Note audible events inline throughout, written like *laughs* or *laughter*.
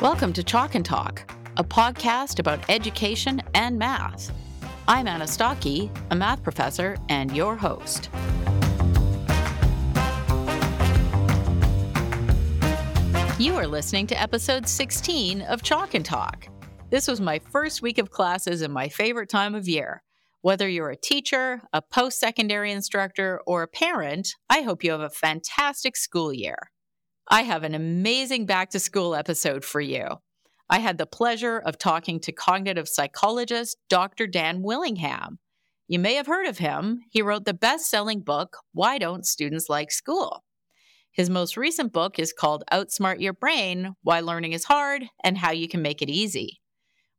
Welcome to Chalk and Talk, a podcast about education and math. I'm Anna Stokke, a math professor and your host. You are listening to episode 16 of Chalk and Talk. This was my first week of classes and my favorite time of year. Whether you're a teacher, a post secondary instructor, or a parent, I hope you have a fantastic school year. I have an amazing back to school episode for you. I had the pleasure of talking to cognitive psychologist Dr. Dan Willingham. You may have heard of him. He wrote the best selling book, Why Don't Students Like School? His most recent book is called Outsmart Your Brain Why Learning is Hard and How You Can Make It Easy.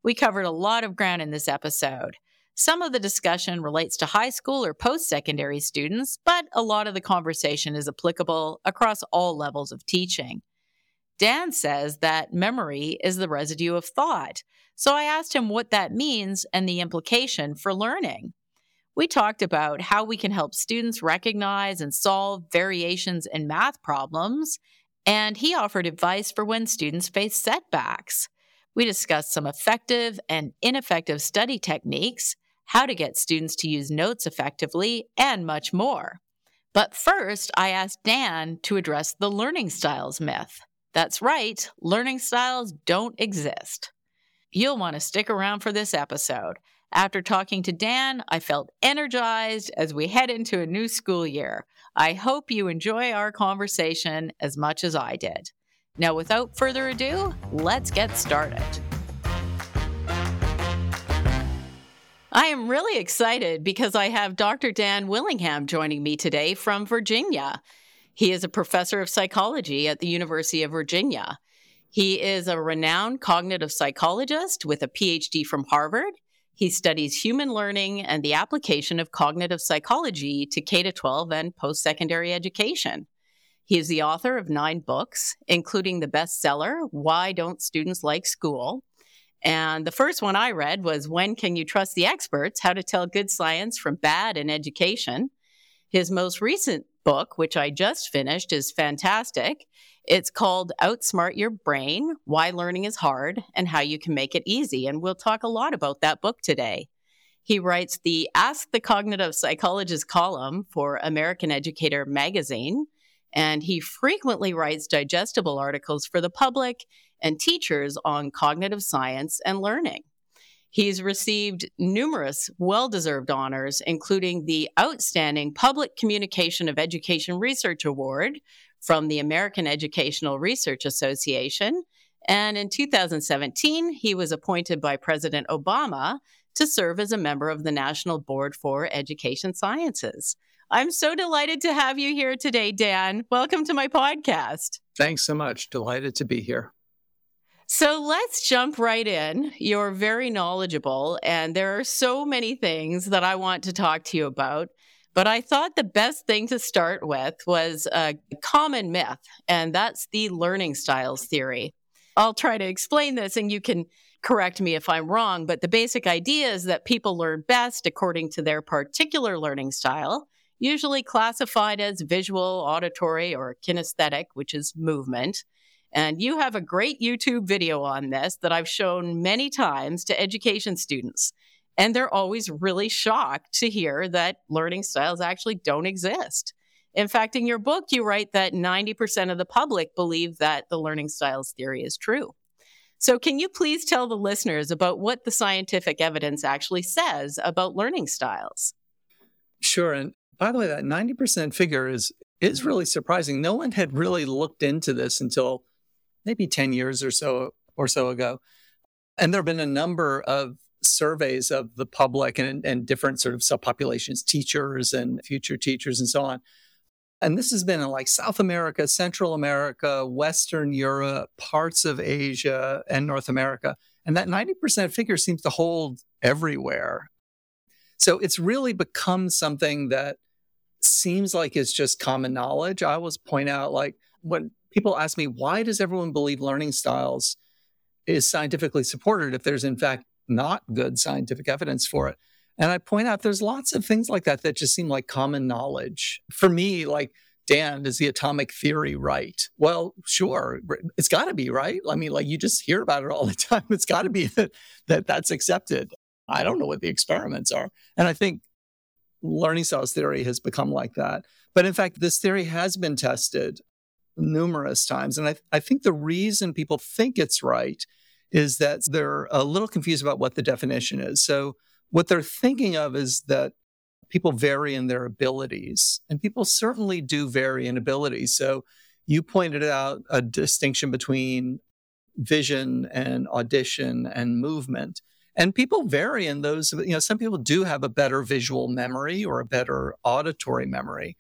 We covered a lot of ground in this episode. Some of the discussion relates to high school or post secondary students, but a lot of the conversation is applicable across all levels of teaching. Dan says that memory is the residue of thought, so I asked him what that means and the implication for learning. We talked about how we can help students recognize and solve variations in math problems, and he offered advice for when students face setbacks. We discussed some effective and ineffective study techniques how to get students to use notes effectively, and much more. But first, I asked Dan to address the learning styles myth. That's right, learning styles don't exist. You'll want to stick around for this episode. After talking to Dan, I felt energized as we head into a new school year. I hope you enjoy our conversation as much as I did. Now, without further ado, let's get started. I am really excited because I have Dr. Dan Willingham joining me today from Virginia. He is a professor of psychology at the University of Virginia. He is a renowned cognitive psychologist with a PhD from Harvard. He studies human learning and the application of cognitive psychology to K 12 and post secondary education. He is the author of nine books, including the bestseller, Why Don't Students Like School? And the first one I read was When Can You Trust the Experts? How to Tell Good Science from Bad in Education. His most recent book, which I just finished, is fantastic. It's called Outsmart Your Brain Why Learning is Hard and How You Can Make It Easy. And we'll talk a lot about that book today. He writes the Ask the Cognitive Psychologist column for American Educator magazine and he frequently writes digestible articles for the public and teachers on cognitive science and learning. He's received numerous well deserved honors, including the Outstanding Public Communication of Education Research Award from the American Educational Research Association. And in 2017, he was appointed by President Obama to serve as a member of the National Board for Education Sciences. I'm so delighted to have you here today, Dan. Welcome to my podcast. Thanks so much. Delighted to be here. So let's jump right in. You're very knowledgeable, and there are so many things that I want to talk to you about. But I thought the best thing to start with was a common myth, and that's the learning styles theory. I'll try to explain this, and you can correct me if I'm wrong. But the basic idea is that people learn best according to their particular learning style usually classified as visual, auditory, or kinesthetic, which is movement. And you have a great YouTube video on this that I've shown many times to education students. And they're always really shocked to hear that learning styles actually don't exist. In fact, in your book, you write that 90% of the public believe that the learning styles theory is true. So, can you please tell the listeners about what the scientific evidence actually says about learning styles? Sure. And by the way, that 90% figure is is really surprising. No one had really looked into this until maybe 10 years or so or so ago. And there have been a number of surveys of the public and, and different sort of subpopulations, teachers and future teachers and so on. And this has been in like South America, Central America, Western Europe, parts of Asia, and North America. And that 90% figure seems to hold everywhere. So it's really become something that seems like it's just common knowledge. I always point out, like, when people ask me, why does everyone believe learning styles is scientifically supported if there's, in fact, not good scientific evidence for it? And I point out there's lots of things like that that just seem like common knowledge. For me, like Dan, is the atomic theory right? Well, sure, it's got to be right. I mean, like you just hear about it all the *laughs* time. It's got to be that, that that's accepted. I don't know what the experiments are. And I think learning styles theory has become like that. But in fact, this theory has been tested numerous times. And I, I think the reason people think it's right is that they're a little confused about what the definition is. So, what they're thinking of is that people vary in their abilities, and people certainly do vary in abilities. So, you pointed out a distinction between vision and audition and movement. And people vary in those, you know, some people do have a better visual memory or a better auditory memory.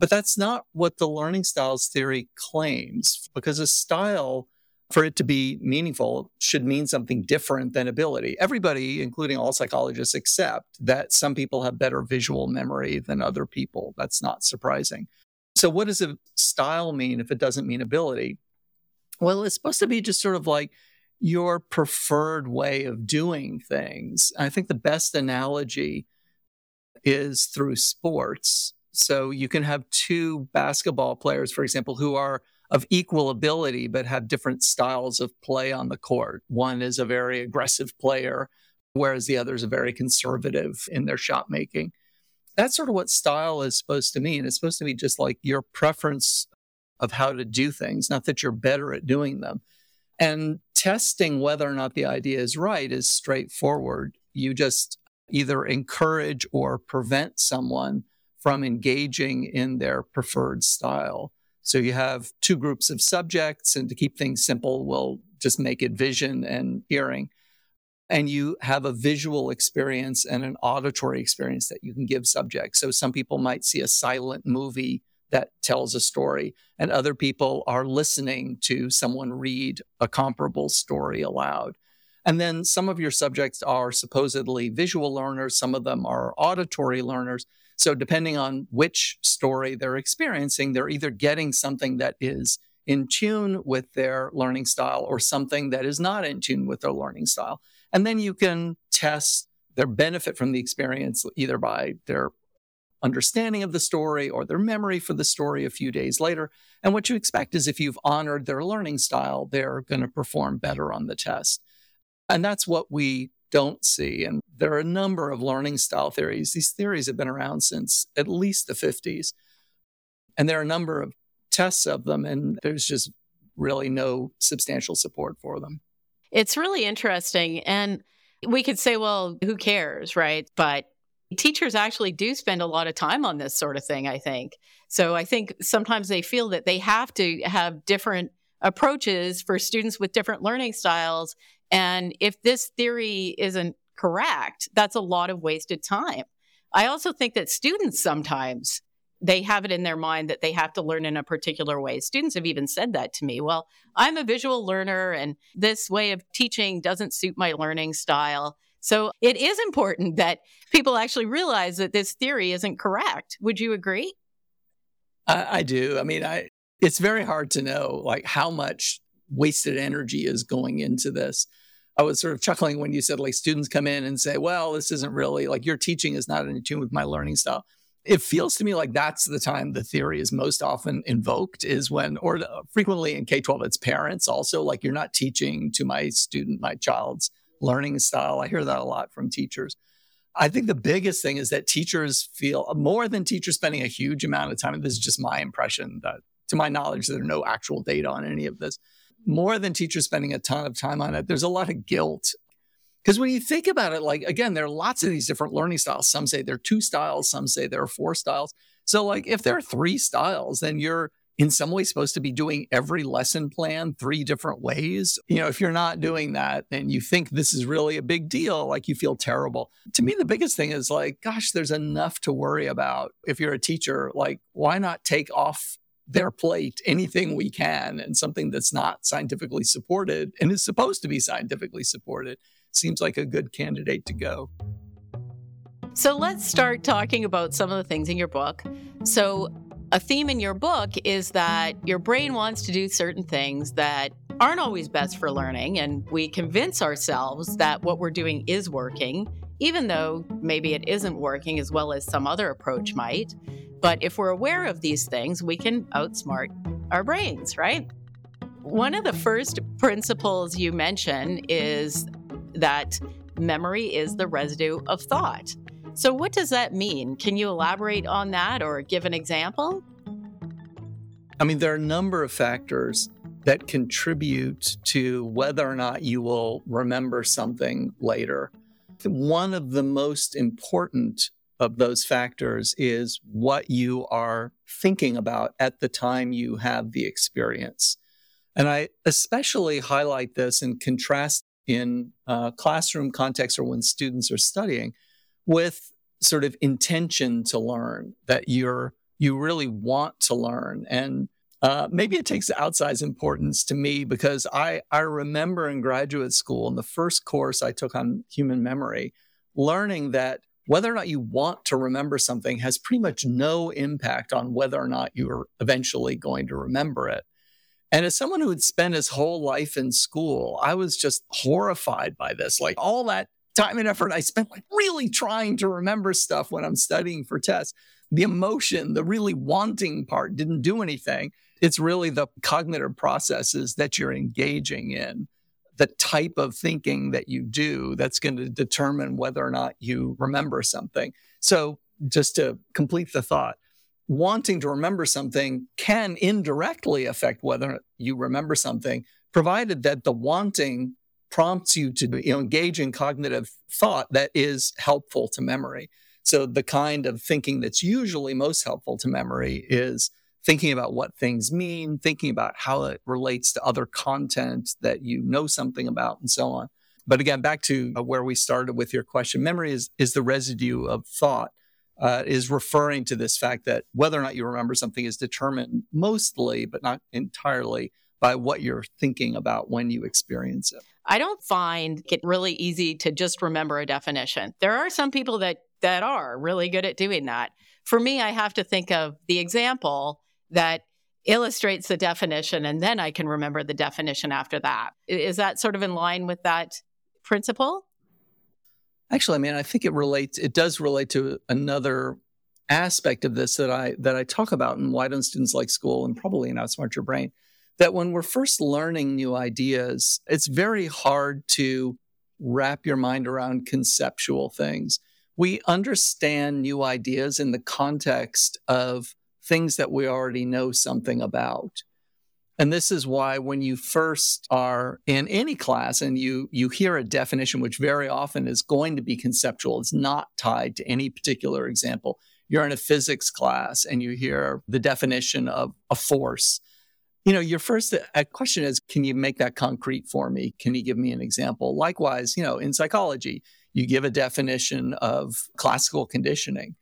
But that's not what the learning styles theory claims, because a style, for it to be meaningful, should mean something different than ability. Everybody, including all psychologists, accept that some people have better visual memory than other people. That's not surprising. So, what does a style mean if it doesn't mean ability? Well, it's supposed to be just sort of like your preferred way of doing things. I think the best analogy is through sports. So you can have two basketball players, for example, who are of equal ability but have different styles of play on the court. One is a very aggressive player, whereas the other is a very conservative in their shot making. That's sort of what style is supposed to mean. It's supposed to be just like your preference of how to do things, not that you're better at doing them. And testing whether or not the idea is right is straightforward. You just either encourage or prevent someone from engaging in their preferred style. So you have two groups of subjects, and to keep things simple, we'll just make it vision and hearing. And you have a visual experience and an auditory experience that you can give subjects. So some people might see a silent movie that tells a story, and other people are listening to someone read a comparable story aloud. And then some of your subjects are supposedly visual learners, some of them are auditory learners. So, depending on which story they're experiencing, they're either getting something that is in tune with their learning style or something that is not in tune with their learning style. And then you can test their benefit from the experience either by their understanding of the story or their memory for the story a few days later. And what you expect is if you've honored their learning style, they're going to perform better on the test. And that's what we don't see. And there are a number of learning style theories. These theories have been around since at least the 50s. And there are a number of tests of them, and there's just really no substantial support for them. It's really interesting. And we could say, well, who cares, right? But teachers actually do spend a lot of time on this sort of thing, I think. So I think sometimes they feel that they have to have different approaches for students with different learning styles. And if this theory isn't correct, that's a lot of wasted time. I also think that students sometimes they have it in their mind that they have to learn in a particular way. Students have even said that to me. Well, I'm a visual learner and this way of teaching doesn't suit my learning style. So it is important that people actually realize that this theory isn't correct. Would you agree? I, I do. I mean, I it's very hard to know like how much wasted energy is going into this. I was sort of chuckling when you said like students come in and say, "Well, this isn't really like your teaching is not in tune with my learning style." It feels to me like that's the time the theory is most often invoked is when, or frequently in K 12, it's parents also like you're not teaching to my student, my child's learning style. I hear that a lot from teachers. I think the biggest thing is that teachers feel more than teachers spending a huge amount of time, this is just my impression that to my knowledge, there are no actual data on any of this. More than teachers spending a ton of time on it, there's a lot of guilt. Because when you think about it, like again, there are lots of these different learning styles. Some say there are two styles, some say there are four styles. So, like, if there are three styles, then you're in some way supposed to be doing every lesson plan three different ways. You know, if you're not doing that, then you think this is really a big deal, like you feel terrible. To me, the biggest thing is like, gosh, there's enough to worry about. If you're a teacher, like, why not take off their plate anything we can and something that's not scientifically supported and is supposed to be scientifically supported seems like a good candidate to go. So let's start talking about some of the things in your book. So, a theme in your book is that your brain wants to do certain things that aren't always best for learning. And we convince ourselves that what we're doing is working, even though maybe it isn't working as well as some other approach might. But if we're aware of these things, we can outsmart our brains, right? One of the first principles you mention is that memory is the residue of thought. So, what does that mean? Can you elaborate on that or give an example? I mean, there are a number of factors that contribute to whether or not you will remember something later. One of the most important of those factors is what you are thinking about at the time you have the experience. And I especially highlight this and contrast in uh, classroom context or when students are studying with sort of intention to learn that you're you really want to learn and uh, maybe it takes outsized importance to me because I, I remember in graduate school in the first course I took on human memory, learning that whether or not you want to remember something has pretty much no impact on whether or not you're eventually going to remember it. And as someone who had spent his whole life in school, I was just horrified by this. Like all that time and effort I spent like really trying to remember stuff when I'm studying for tests. The emotion, the really wanting part didn't do anything. It's really the cognitive processes that you're engaging in, the type of thinking that you do that's going to determine whether or not you remember something. So, just to complete the thought, wanting to remember something can indirectly affect whether you remember something, provided that the wanting prompts you to you know, engage in cognitive thought that is helpful to memory. So the kind of thinking that's usually most helpful to memory is thinking about what things mean, thinking about how it relates to other content that you know something about, and so on. But again, back to uh, where we started with your question, memory is, is the residue of thought, uh, is referring to this fact that whether or not you remember something is determined mostly, but not entirely, by what you're thinking about when you experience it. I don't find it really easy to just remember a definition. There are some people that that are really good at doing that. For me, I have to think of the example that illustrates the definition and then I can remember the definition after that. Is that sort of in line with that principle? Actually, I mean, I think it relates it does relate to another aspect of this that I that I talk about in why don't students like school and probably in Outsmart Your Brain that when we're first learning new ideas, it's very hard to wrap your mind around conceptual things. We understand new ideas in the context of things that we already know something about. And this is why when you first are in any class and you you hear a definition which very often is going to be conceptual, it's not tied to any particular example. You're in a physics class and you hear the definition of a force. You know, your first uh, question is can you make that concrete for me? Can you give me an example? Likewise, you know, in psychology, you give a definition of classical conditioning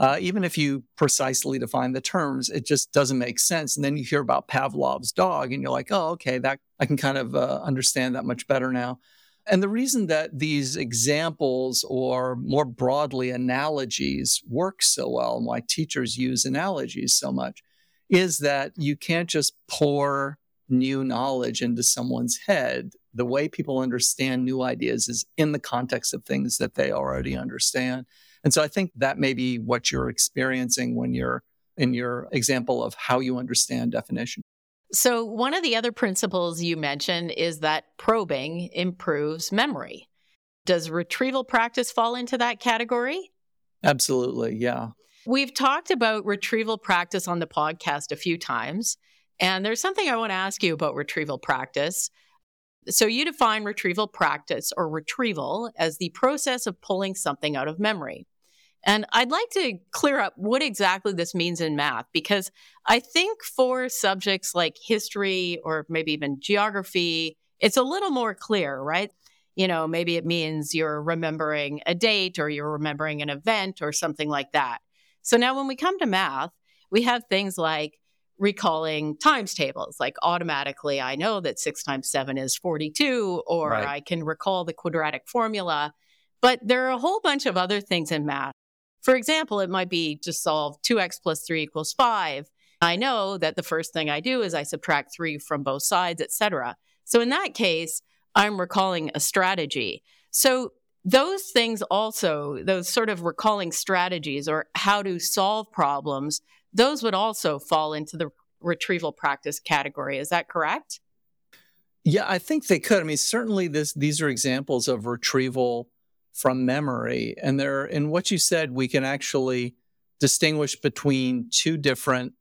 uh, even if you precisely define the terms, it just doesn't make sense. And then you hear about Pavlov's dog, and you're like, oh, okay, that I can kind of uh, understand that much better now. And the reason that these examples, or more broadly, analogies, work so well, and why teachers use analogies so much, is that you can't just pour new knowledge into someone's head. The way people understand new ideas is in the context of things that they already understand. And so I think that may be what you're experiencing when you're in your example of how you understand definition. So, one of the other principles you mentioned is that probing improves memory. Does retrieval practice fall into that category? Absolutely, yeah. We've talked about retrieval practice on the podcast a few times. And there's something I want to ask you about retrieval practice. So, you define retrieval practice or retrieval as the process of pulling something out of memory. And I'd like to clear up what exactly this means in math because I think for subjects like history or maybe even geography, it's a little more clear, right? You know, maybe it means you're remembering a date or you're remembering an event or something like that. So now when we come to math, we have things like recalling times tables. Like automatically, I know that six times seven is 42, or right. I can recall the quadratic formula. But there are a whole bunch of other things in math for example, it might be to solve 2x plus 3 equals 5. I know that the first thing I do is I subtract 3 from both sides, etc. So in that case, I'm recalling a strategy. So those things also, those sort of recalling strategies or how to solve problems, those would also fall into the retrieval practice category. Is that correct? Yeah, I think they could. I mean, certainly this these are examples of retrieval from memory. And there in what you said, we can actually distinguish between two different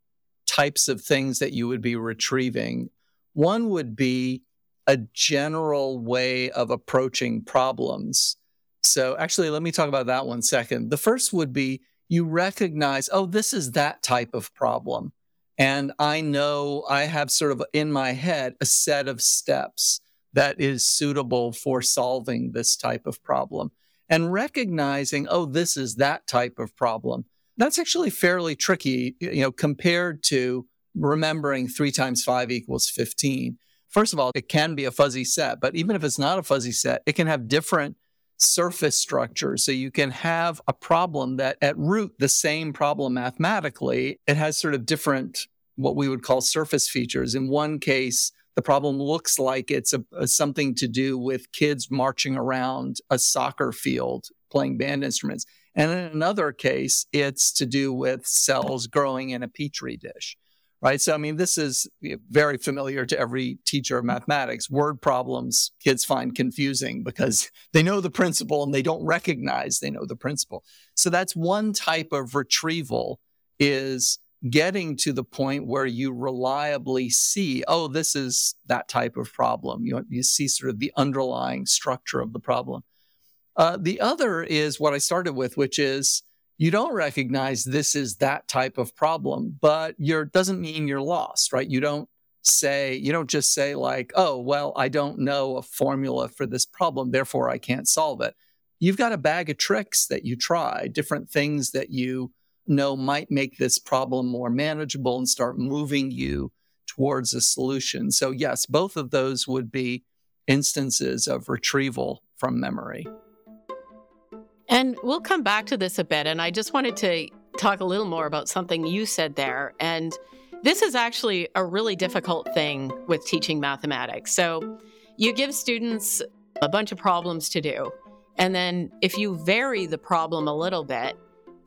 types of things that you would be retrieving. One would be a general way of approaching problems. So, actually, let me talk about that one second. The first would be you recognize, oh, this is that type of problem. And I know I have sort of in my head a set of steps that is suitable for solving this type of problem. And recognizing, oh, this is that type of problem. That's actually fairly tricky, you know, compared to remembering three times five equals 15. First of all, it can be a fuzzy set, but even if it's not a fuzzy set, it can have different surface structures. So you can have a problem that at root, the same problem mathematically, it has sort of different, what we would call surface features. In one case, the problem looks like it's a, a, something to do with kids marching around a soccer field playing band instruments. And in another case, it's to do with cells growing in a petri dish right? So, I mean, this is very familiar to every teacher of mathematics. Word problems kids find confusing because *laughs* they know the principle and they don't recognize they know the principle. So that's one type of retrieval is getting to the point where you reliably see, oh, this is that type of problem. You, you see sort of the underlying structure of the problem. Uh, the other is what I started with, which is you don't recognize this is that type of problem, but you're doesn't mean you're lost, right? You don't say, you don't just say like, oh, well, I don't know a formula for this problem, therefore I can't solve it. You've got a bag of tricks that you try, different things that you know might make this problem more manageable and start moving you towards a solution. So, yes, both of those would be instances of retrieval from memory. And we'll come back to this a bit. And I just wanted to talk a little more about something you said there. And this is actually a really difficult thing with teaching mathematics. So you give students a bunch of problems to do. And then if you vary the problem a little bit,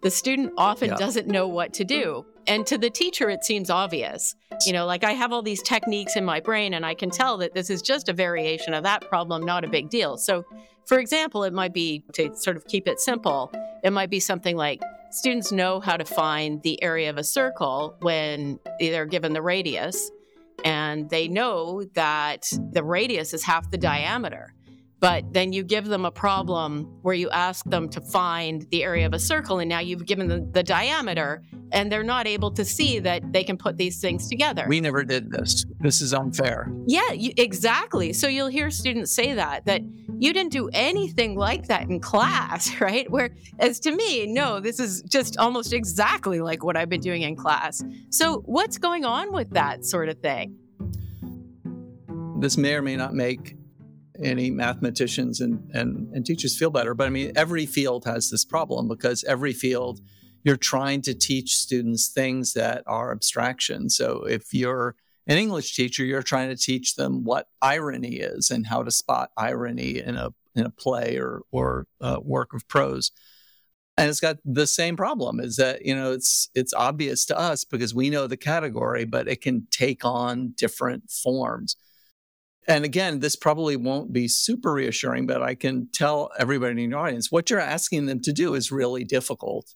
the student often yeah. doesn't know what to do. And to the teacher, it seems obvious. You know, like I have all these techniques in my brain and I can tell that this is just a variation of that problem, not a big deal. So for example, it might be to sort of keep it simple, it might be something like students know how to find the area of a circle when they're given the radius, and they know that the radius is half the diameter. But then you give them a problem where you ask them to find the area of a circle, and now you've given them the diameter, and they're not able to see that they can put these things together. We never did this. This is unfair. Yeah, you, exactly. So you'll hear students say that, that you didn't do anything like that in class, *laughs* right? Where, as to me, no, this is just almost exactly like what I've been doing in class. So what's going on with that sort of thing? This may or may not make any mathematicians and, and, and teachers feel better. But I mean, every field has this problem because every field you're trying to teach students things that are abstractions. So if you're an English teacher, you're trying to teach them what irony is and how to spot irony in a in a play or or a work of prose. And it's got the same problem is that you know it's it's obvious to us because we know the category, but it can take on different forms. And again, this probably won't be super reassuring, but I can tell everybody in your audience what you're asking them to do is really difficult.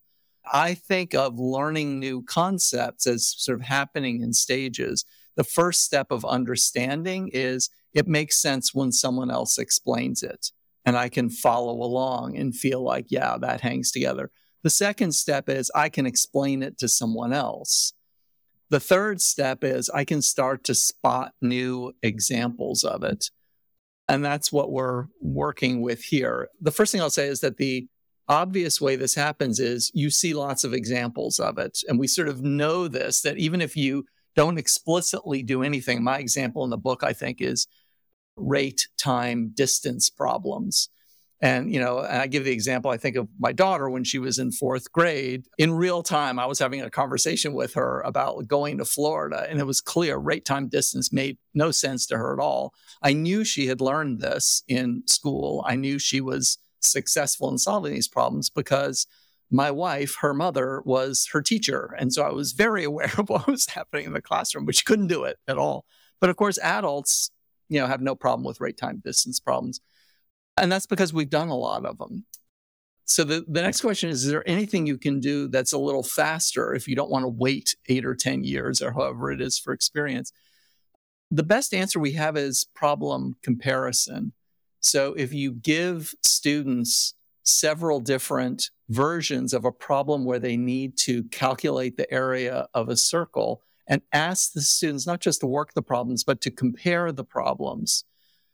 I think of learning new concepts as sort of happening in stages. The first step of understanding is it makes sense when someone else explains it, and I can follow along and feel like, yeah, that hangs together. The second step is I can explain it to someone else. The third step is I can start to spot new examples of it. And that's what we're working with here. The first thing I'll say is that the obvious way this happens is you see lots of examples of it. And we sort of know this that even if you don't explicitly do anything, my example in the book, I think, is rate, time, distance problems. And, you know, and I give the example, I think of my daughter when she was in fourth grade. In real time, I was having a conversation with her about going to Florida, and it was clear rate time distance made no sense to her at all. I knew she had learned this in school. I knew she was successful in solving these problems because my wife, her mother, was her teacher. And so I was very *laughs* aware of what was happening in the classroom, but she couldn't do it at all. But of course, adults, you know, have no problem with rate time distance problems. And that's because we've done a lot of them. So the, the next question is Is there anything you can do that's a little faster if you don't want to wait eight or 10 years or however it is for experience? The best answer we have is problem comparison. So if you give students several different versions of a problem where they need to calculate the area of a circle and ask the students not just to work the problems, but to compare the problems.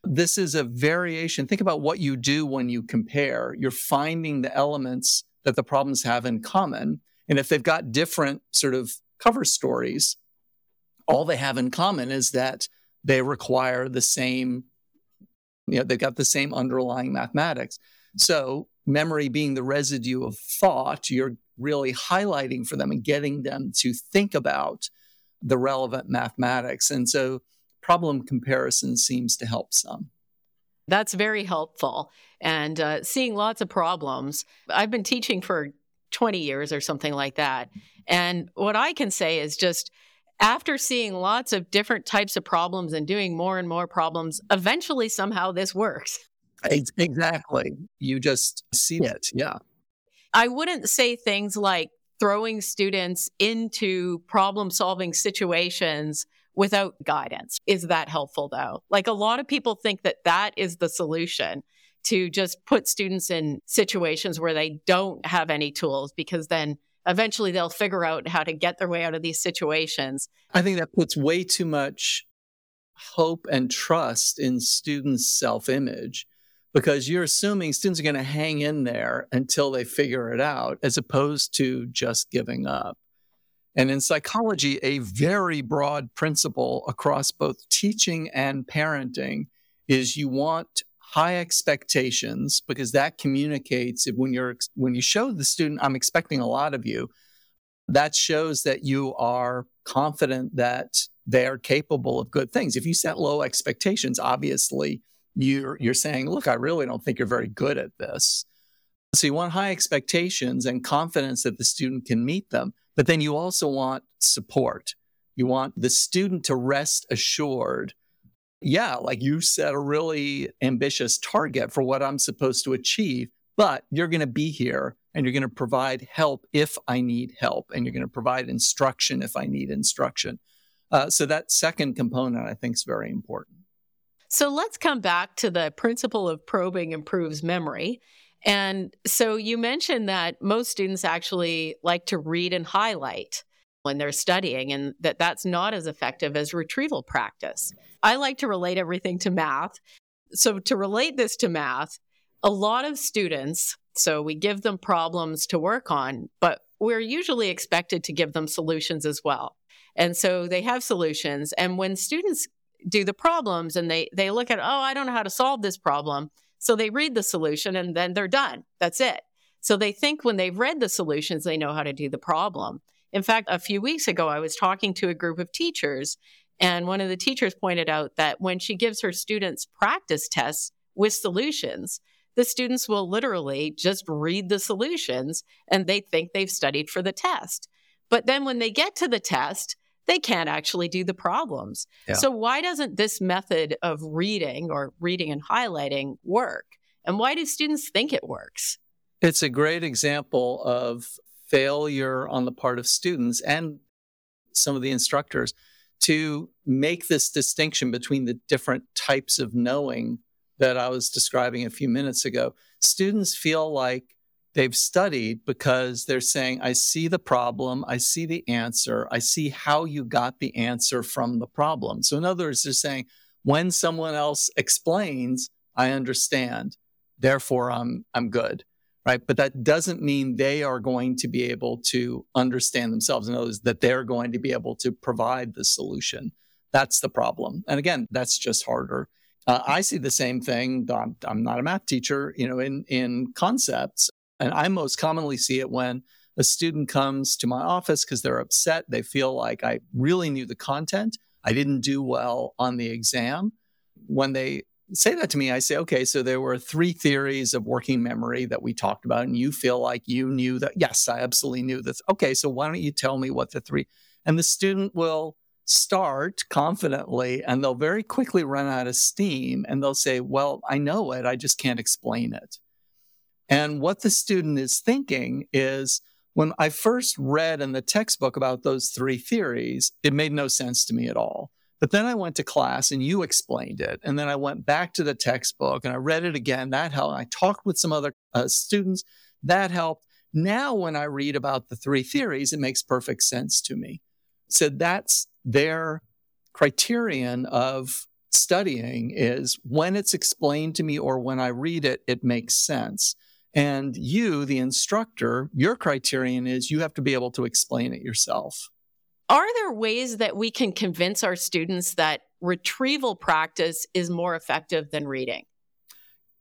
This is a variation. Think about what you do when you compare. You're finding the elements that the problems have in common. And if they've got different sort of cover stories, all they have in common is that they require the same, you know, they've got the same underlying mathematics. So memory being the residue of thought, you're really highlighting for them and getting them to think about the relevant mathematics. And so problem comparison seems to help some. That's very helpful. And uh, seeing lots of problems. I've been teaching for 20 years or something like that. And what I can say is just after seeing lots of different types of problems and doing more and more problems, eventually somehow this works. Exactly. You just see it. Yeah. I wouldn't say things like throwing students into problem solving situations without guidance. Is that helpful though? Like a lot of people think that that is the solution to just put students in situations where they don't have any tools because then eventually they'll figure out how to get their way out of these situations. I think that puts way too much hope and trust in students' self image because you're assuming students are going to hang in there until they figure it out, as opposed to just giving up. And in psychology, a very broad principle across both teaching and parenting is you want high expectations because that communicates when you're when you show the student I'm expecting a lot of you that shows that you are confident that they are capable of good things if you set low expectations obviously you're you're saying, look, I really don't think you're very good at this. So you want high expectations and confidence that the student can meet them, but then you also want support. You want the student to rest assured. Yeah, like you set a really ambitious target for what I'm supposed to achieve, but you're going to be here and you're going to provide help if I need help, and you're going to provide instruction if I need instruction. Uh, so that second component, I think, is very important. So let's come back to the principle of probing improves memory. And so you mentioned that most students actually like to read and highlight when they're studying and that that's not as effective as retrieval practice. I like to relate everything to math. So to relate this to math, a lot of students, so we give them problems to work on, but we're usually expected to give them solutions as well. And so they have solutions. And when students do the problems and they they look at oh i don't know how to solve this problem so they read the solution and then they're done. That's it. So they think when they've read the solutions they know how to do the problem. In fact a few weeks ago i was talking to a group of teachers and one of the teachers pointed out that when she gives her students practice tests with solutions the students will literally just read the solutions and they think they've studied for the test. But then when they get to the test they can't actually do the problems. Yeah. So, why doesn't this method of reading or reading and highlighting work? And why do students think it works? It's a great example of failure on the part of students and some of the instructors to make this distinction between the different types of knowing that I was describing a few minutes ago. Students feel like they've studied because they're saying, I see the problem, I see the answer, I see how you got the answer from the problem. So, in other words, they're saying, when someone else explains, I understand, therefore I'm, I'm good. Right. But that doesn't mean they are going to be able to understand themselves. In other words, that they're going to be able to provide the solution. That's the problem. And again, that's just harder. Uh, I see the same thing. I'm, I'm, not a math teacher, you know, in, in concepts. And I most commonly see it when a student comes to my office because they're upset. They feel like I really knew the content. I didn't do well on the exam. When they say that to me, I say, okay, so there were three theories of working memory that we talked about, and you feel like you knew that. Yes, I absolutely knew this. Okay, so why don't you tell me what the three? And the student will start confidently and they'll very quickly run out of steam and they'll say, Well, I know it, I just can't explain it. And what the student is thinking is, when I first read in the textbook about those three theories, it made no sense to me at all. But then I went to class and you explained it. And then I went back to the textbook and I read it again. That helped. I talked with some other uh, students. That helped. Now, when I read about the three theories, it makes perfect sense to me. So that's their criterion of studying is when it's explained to me or when I read it, it makes sense. And you, the instructor, your criterion is you have to be able to explain it yourself. Are there ways that we can convince our students that retrieval practice is more effective than reading?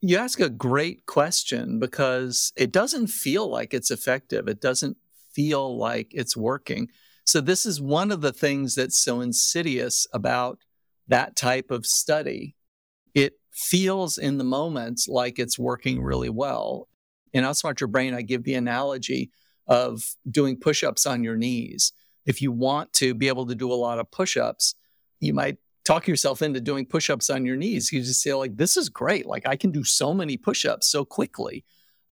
You ask a great question because it doesn't feel like it's effective. It doesn't feel like it's working. So, this is one of the things that's so insidious about that type of study. It feels in the moments like it's working really well in Outsmart Your Brain, I give the analogy of doing push ups on your knees. If you want to be able to do a lot of push ups, you might talk yourself into doing push ups on your knees. You just say, like, this is great. Like, I can do so many push ups so quickly.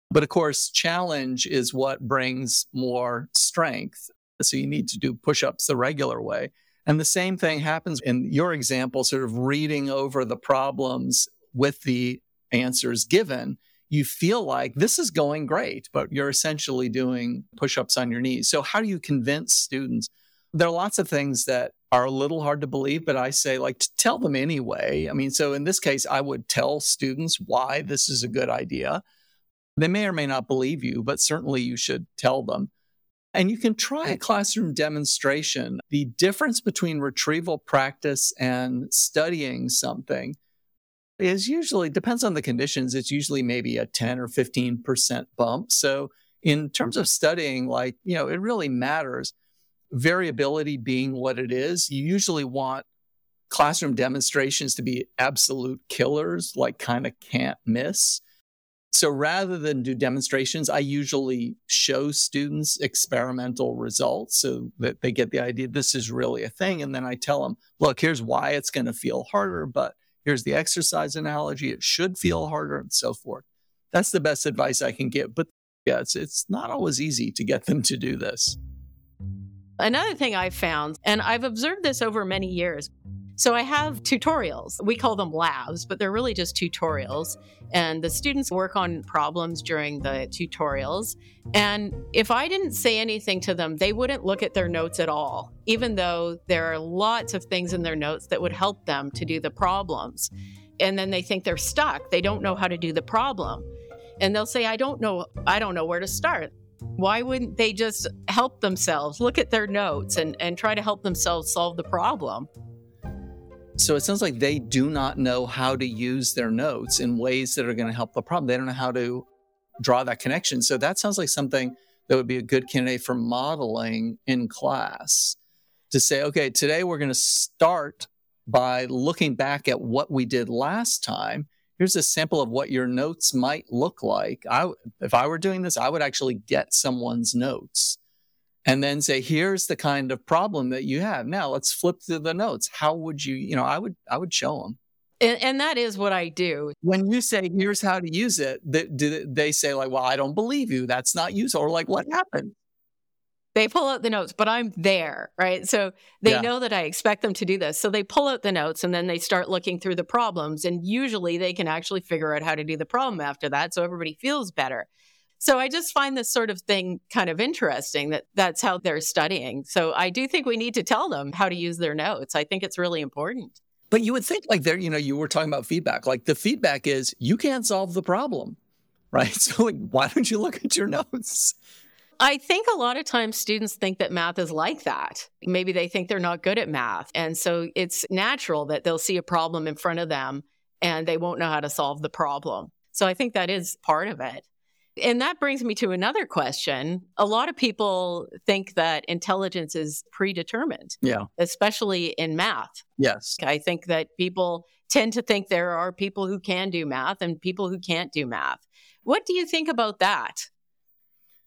But of course, challenge is what brings more strength. So you need to do push ups the regular way. And the same thing happens in your example, sort of reading over the problems with the answers given you feel like this is going great, but you're essentially doing push ups on your knees. So, how do you convince students? There are lots of things that are a little hard to believe, but I say, like, to tell them anyway. I mean, so in this case, I would tell students why this is a good idea. They may or may not believe you, but certainly you should tell them. And you can try a classroom demonstration. The difference between retrieval practice and studying something is usually depends on the conditions. It's usually maybe a 10 or 15% bump. So in terms of studying, like, you know, it really matters. Variability being what it is, you usually want classroom demonstrations to be absolute killers, like kind of can't miss. So rather than do demonstrations, I usually show students experimental results so that they get the idea this is really a thing. And then I tell them, look, here's why it's going to feel harder, but Here's the exercise analogy. It should feel harder and so forth. That's the best advice I can give. But yeah, it's, it's not always easy to get them to do this. Another thing I've found, and I've observed this over many years, so I have tutorials. We call them labs, but they're really just tutorials. And the students work on problems during the tutorials. And if I didn't say anything to them, they wouldn't look at their notes at all, even though there are lots of things in their notes that would help them to do the problems. And then they think they're stuck. They don't know how to do the problem. And they'll say, I don't know, I don't know where to start why wouldn't they just help themselves look at their notes and, and try to help themselves solve the problem so it sounds like they do not know how to use their notes in ways that are going to help the problem. They don't know how to draw that connection. So that sounds like something that would be a good candidate for modeling in class to say, okay, today we're going to start by looking back at what we did last time. Here's a sample of what your notes might look like. I, if I were doing this, I would actually get someone's notes and then say here's the kind of problem that you have now let's flip through the notes how would you you know i would i would show them and, and that is what i do when you say here's how to use it they, do they say like well i don't believe you that's not useful or like what happened they pull out the notes, but I'm there, right? So they yeah. know that I expect them to do this. So they pull out the notes and then they start looking through the problems. And usually they can actually figure out how to do the problem after that. So everybody feels better. So I just find this sort of thing kind of interesting that that's how they're studying. So I do think we need to tell them how to use their notes. I think it's really important. But you would think like there, you know, you were talking about feedback. Like the feedback is you can't solve the problem, *laughs* right? So like, why don't you look at your notes? I think a lot of times students think that math is like that. Maybe they think they're not good at math. And so it's natural that they'll see a problem in front of them and they won't know how to solve the problem. So I think that is part of it And that brings me to another question. A lot of people think that intelligence is predetermined. Yeah. Especially in math. Yes. I think that people tend to think there are people who can do math and people who can't do math. What do you think about that?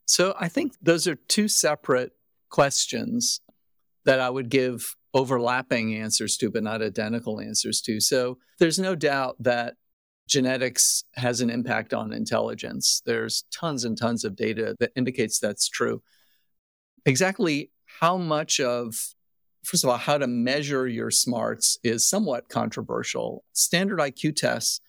So I think those are two separate questions that I would give overlapping answers to, but not identical answers to. So there's no doubt that genetics has an impact on intelligence. There's tons and tons of data that indicates that's true. Exactly how much of, first of all, how to measure your smarts is somewhat controversial. Standard IQ tests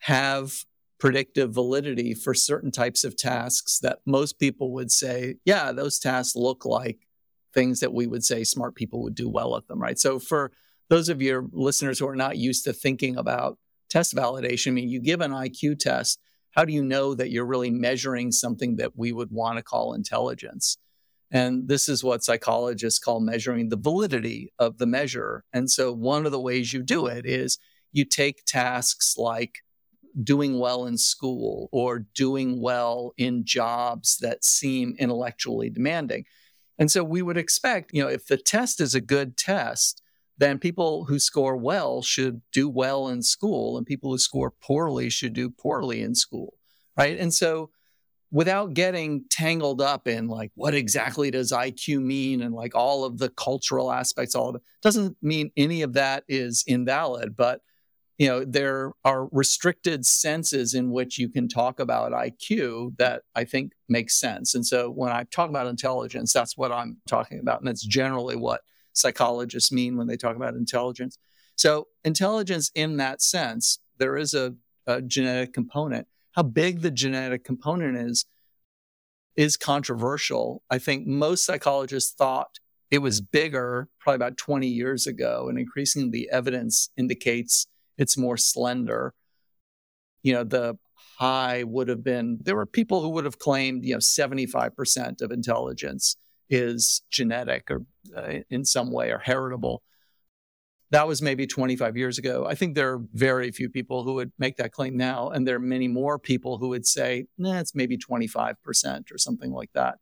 have predictive validity for certain types of tasks that most people would say, yeah, those tasks look like things that we would say smart people would do well at them, right? So for those of your listeners who are not used to thinking about test validation. I mean, you give an IQ test, how do you know that you're really measuring something that we would want to call intelligence? And this is what psychologists call measuring the validity of the measure. And so one of the ways you do it is you take tasks like doing well in school or doing well in jobs that seem intellectually demanding. And so we would expect, you know, if the test is a good test, then people who score well should do well in school and people who score poorly should do poorly in school right? And so without getting tangled up in like what exactly does iq mean and like all of the cultural aspects all of it doesn't mean any of that is invalid but you know there are restricted senses in which you can talk about iq that i think makes sense. And so when i talk about intelligence that's what i'm talking about and that's generally what psychologists mean when they talk about intelligence. So, intelligence in that sense, there is a, a genetic component. How big the genetic component is, is controversial. I think most psychologists thought it was bigger probably about 20 years ago, and increasingly the evidence indicates it's more slender. You know, the high would have been there were people who would have claimed, you know, 75% of intelligence is genetic or uh, in some way or heritable. That was maybe 25 years ago. I think there are very few people who would make that claim now. And there are many more people who would say, nah, it's maybe 25% or something like that.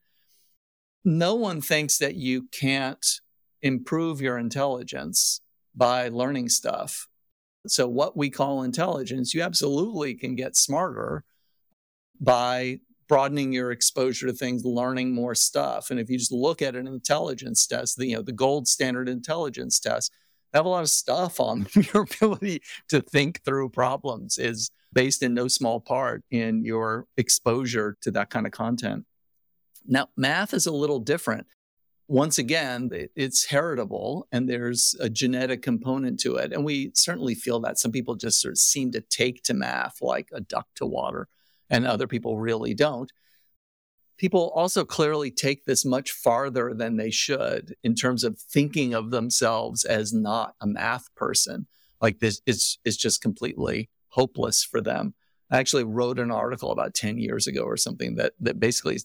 No one thinks that you can't improve your intelligence by learning stuff. So, what we call intelligence, you absolutely can get smarter by broadening your exposure to things, learning more stuff. And if you just look at an intelligence test, the, you know, the gold standard intelligence test, have a lot of stuff on *laughs* your ability to think through problems is based in no small part in your exposure to that kind of content. Now, math is a little different. Once again, it's heritable and there's a genetic component to it. And we certainly feel that some people just sort of seem to take to math like a duck to water and other people really don't. People also clearly take this much farther than they should in terms of thinking of themselves as not a math person. Like this is is just completely hopeless for them. I actually wrote an article about 10 years ago or something that that basically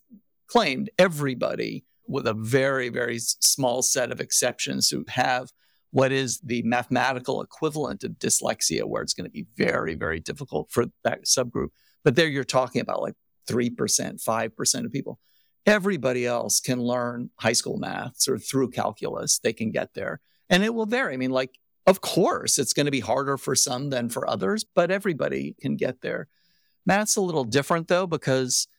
claimed everybody with a very very small set of exceptions who have what is the mathematical equivalent of dyslexia where it's going to be very very difficult for that subgroup but there you're talking about like 3%, 5% of people. Everybody else can learn high school maths or through calculus, they can get there. And it will vary. I mean, like, of course, it's going to be harder for some than for others, but everybody can get there. Math's a little different though, because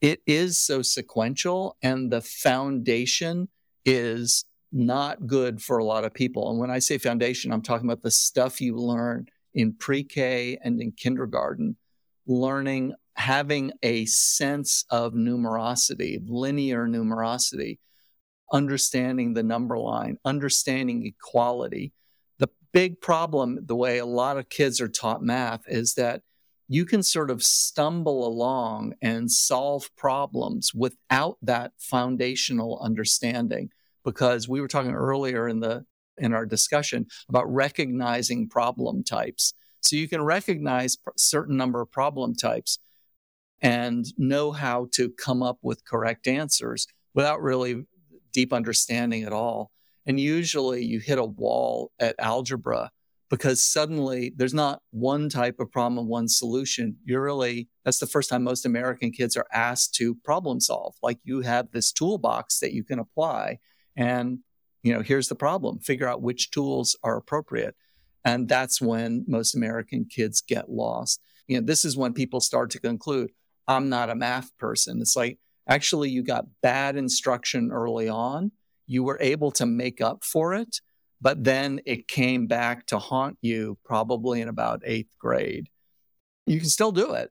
it is so sequential and the foundation is not good for a lot of people. And when I say foundation, I'm talking about the stuff you learn in pre K and in kindergarten learning, having a sense of numerosity, linear numerosity, understanding the number line, understanding equality. The big problem, the way a lot of kids are taught math, is that you can sort of stumble along and solve problems without that foundational understanding because we were talking earlier in the in our discussion about recognizing problem types so you can recognize a certain number of problem types and know how to come up with correct answers without really deep understanding at all. And usually you hit a wall at algebra because suddenly there's not one type of problem, one solution. You're really, that's the first time most American kids are asked to problem solve. Like you have this toolbox that you can apply. And, you know, here's the problem figure out which tools are appropriate. And that's when most American kids get lost. You know, this is when people start to conclude, I'm not a math person. It's like, actually, you got bad instruction early on. You were able to make up for it but then it came back to haunt you probably in about eighth grade. You can still do it.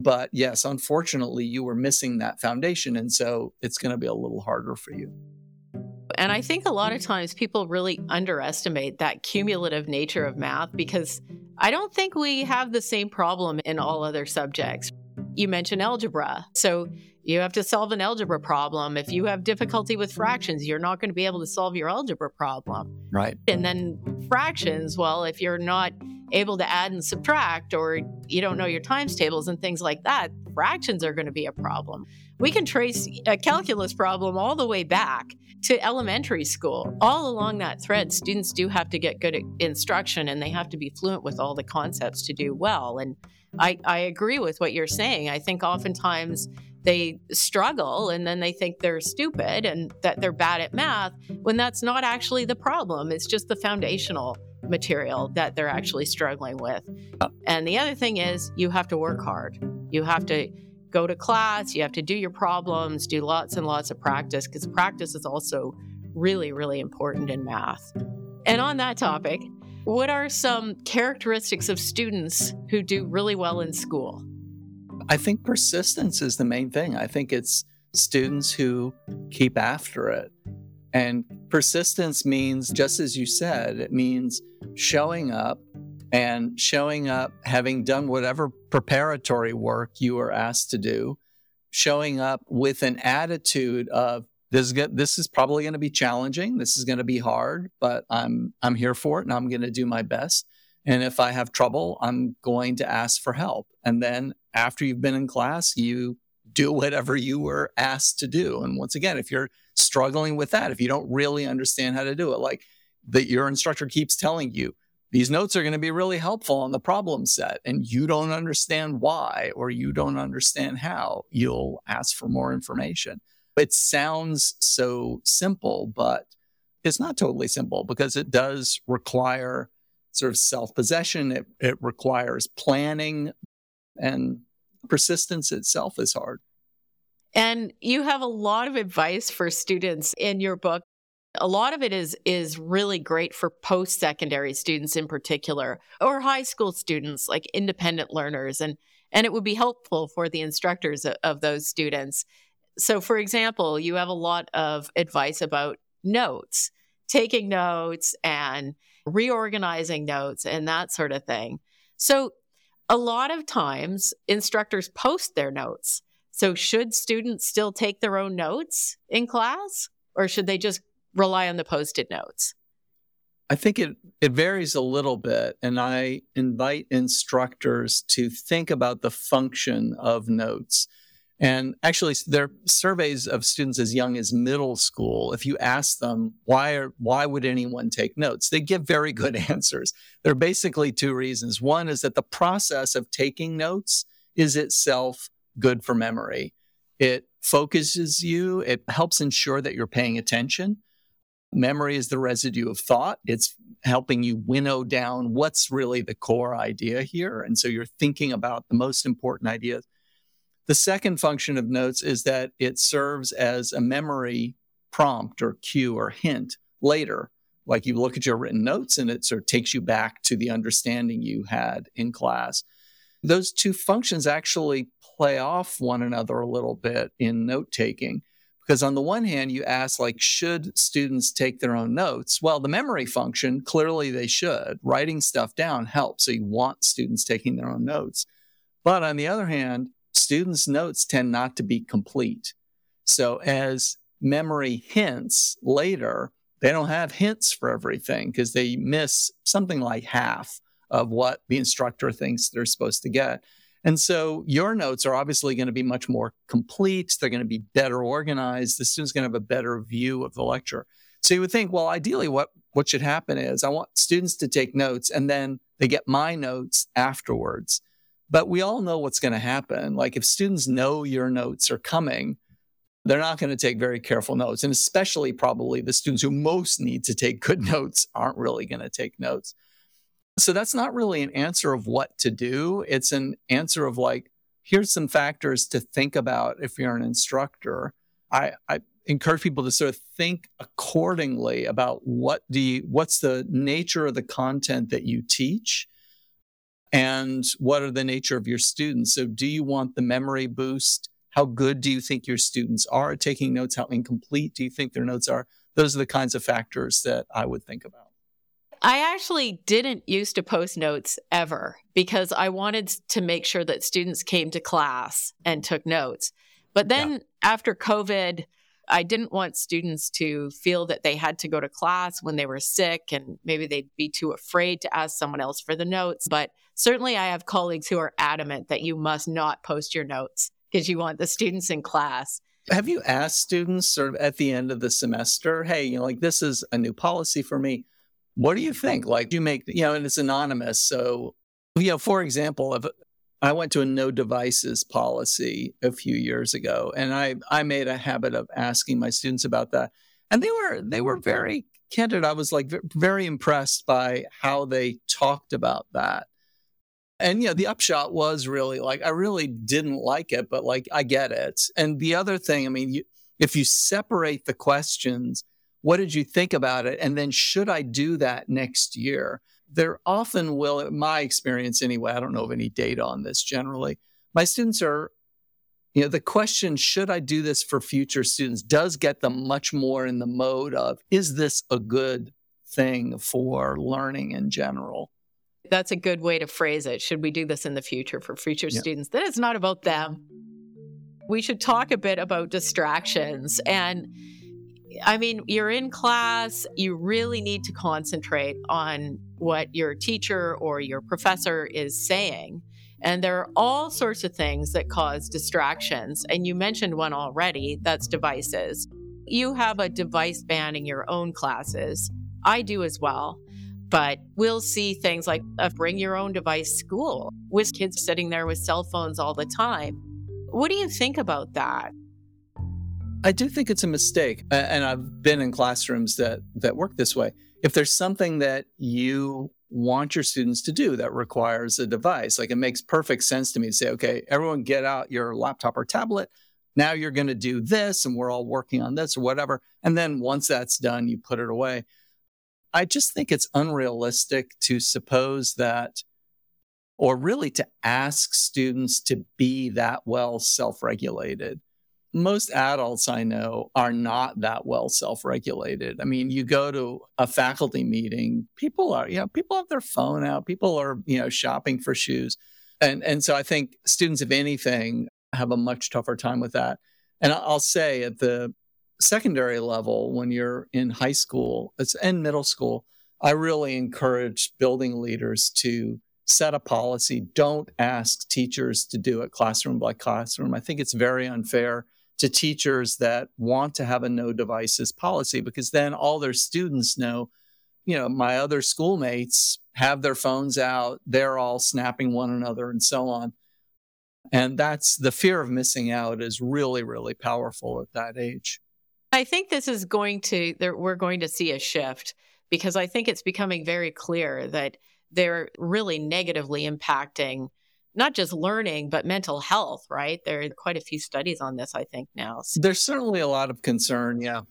But yes, unfortunately, you were missing that foundation. And so it's going to be a little harder for you. And I mm-hmm. think a lot of mm-hmm. times people really underestimate that cumulative nature of math because I don't think we have the same problem in all other subjects. You mentioned algebra. So you have to solve an algebra problem. If you have difficulty with fractions, you're not going to be able to solve your algebra problem. Right. And then fractions, well, if you're not able to add and subtract or you don't know your times tables and things like that, fractions are going to be a problem. We can trace a calculus problem all the way back to elementary school. All along that thread, students do have to get good instruction and they have to be fluent with all the concepts to do well. And I, I agree with what you're saying. I think oftentimes they struggle and then they think they're stupid and that they're bad at math when that's not actually the problem. It's just the foundational material that they're actually struggling with. Uh. And the other thing is, you have to work hard. You have to go to class, you have to do your problems, do lots and lots of practice because practice is also really, really important in math. And on that topic, what are some characteristics of students who do really well in school? I think persistence is the main thing. I think it's students who keep after it. And persistence means, just as you said, it means showing up and showing up, having done whatever preparatory work you were asked to do, showing up with an attitude of, this is, this is probably going to be challenging. This is going to be hard, but I'm I'm here for it and I'm going to do my best. And if I have trouble, I'm going to ask for help. And then after you've been in class, you do whatever you were asked to do. And once again, if you're struggling with that, if you don't really understand how to do it, like that your instructor keeps telling you, these notes are going to be really helpful on the problem set, and you don't understand why or you don't understand how, you'll ask for more information. It sounds so simple, but it's not totally simple because it does require sort of self possession, it, it requires planning, and persistence itself is hard. And you have a lot of advice for students in your book. A lot of it is is really great for post-secondary students in particular or high school students like independent learners and and it would be helpful for the instructors of, of those students. So for example, you have a lot of advice about notes, taking notes and reorganizing notes and that sort of thing. So a lot of times instructors post their notes. So should students still take their own notes in class or should they just rely on the posted notes? I think it, it varies a little bit. And I invite instructors to think about the function of notes. And actually, there are surveys of students as young as middle school. If you ask them why are, why would anyone take notes, they give very good *laughs* answers. There are basically two reasons. One is that the process of taking notes is itself good for memory. It focuses you. It helps ensure that you're paying attention. Memory is the residue of thought. It's helping you winnow down what's really the core idea here. And so you're thinking about the most important ideas the second function of notes is that it serves as a memory prompt or cue or hint later. Like you look at your written notes and it sort of takes you back to the understanding you had in class. Those two functions actually play off one another a little bit in note taking. Because on the one hand, you ask, like, should students take their own notes? Well, the memory function, clearly they should. Writing stuff down helps. So you want students taking their own notes. But on the other hand, students' notes tend not to be complete. So as memory hints later, they don't have hints for everything because they miss something like half of what the instructor thinks they're supposed to get. And so your notes are obviously going to be much more complete. They're going to be better organized. The student's going to have a better view of the lecture. So you would think, well, ideally, what, what should happen is I want students to take notes and then they get my notes afterwards. But we all know what's going to happen. Like if students know your notes are coming, they're not going to take very careful notes. And especially probably the students who most need to take good *laughs* notes aren't really going to take notes. So that's not really an answer of what to do. It's an answer of like, here's some factors to think about if you're an instructor. I, I encourage people to sort of think accordingly about what the what's the nature of the content that you teach and what are the nature of your students. So do you want the memory boost? How good do you think your students are taking notes? How incomplete do you think their notes are? Those are the kinds of factors that I would think about. I actually didn't used to post notes ever because I wanted to make sure that students came to class and took notes. But then yeah. after COVID, I didn't want students to feel that they had to go to class when they were sick and maybe they'd be too afraid to ask someone else for the notes. But certainly, I have colleagues who are adamant that you must not post your notes because you want the students in class. Have you asked students sort of at the end of the semester, hey, you know, like this is a new policy for me. What do you think? Like, you make, you know, and it's anonymous. So, you know, for example, if I went to a no devices policy a few years ago, and I I made a habit of asking my students about that, and they were they were very candid. I was like very impressed by how they talked about that. And know, the upshot was really like I really didn't like it, but like I get it. And the other thing, I mean, you, if you separate the questions, what did you think about it, and then should I do that next year? there often will, in my experience anyway, I don't know of any data on this generally. My students are, you know, the question, should I do this for future students, does get them much more in the mode of, is this a good thing for learning in general? That's a good way to phrase it. Should we do this in the future for future yeah. students? That it's not about them. We should talk a bit about distractions and I mean, you're in class, you really need to concentrate on what your teacher or your professor is saying. And there are all sorts of things that cause distractions. And you mentioned one already that's devices. You have a device ban in your own classes. I do as well. But we'll see things like a bring your own device school with kids sitting there with cell phones all the time. What do you think about that? I do think it's a mistake. And I've been in classrooms that that work this way. If there's something that you want your students to do that requires a device, like it makes perfect sense to me to say, okay, everyone get out your laptop or tablet. Now you're going to do this and we're all working on this or whatever. And then once that's done, you put it away. I just think it's unrealistic to suppose that or really to ask students to be that well self regulated most adults I know are not that well self-regulated. I mean, you go to a faculty meeting, people are, you know, people have their phone out, people are, you know, shopping for shoes. And and so I think students, if anything, have a much tougher time with that. And I'll say at the secondary level, when you're in high school, it's in middle school, I really encourage building leaders to set a policy. Don't ask teachers to do it classroom by classroom. I think it's very unfair to teachers that want to have a no devices policy because then all their students know, you know, my other schoolmates have their phones out, they're all snapping one another and so on. And that's the fear of missing out is really, really powerful at that age. I think this is going to, we're going to see a shift because I think it's becoming very clear that they're really negatively impacting not just learning, but mental health, right? There are quite a few studies on this, I think, now. There's certainly a lot of concern, yeah.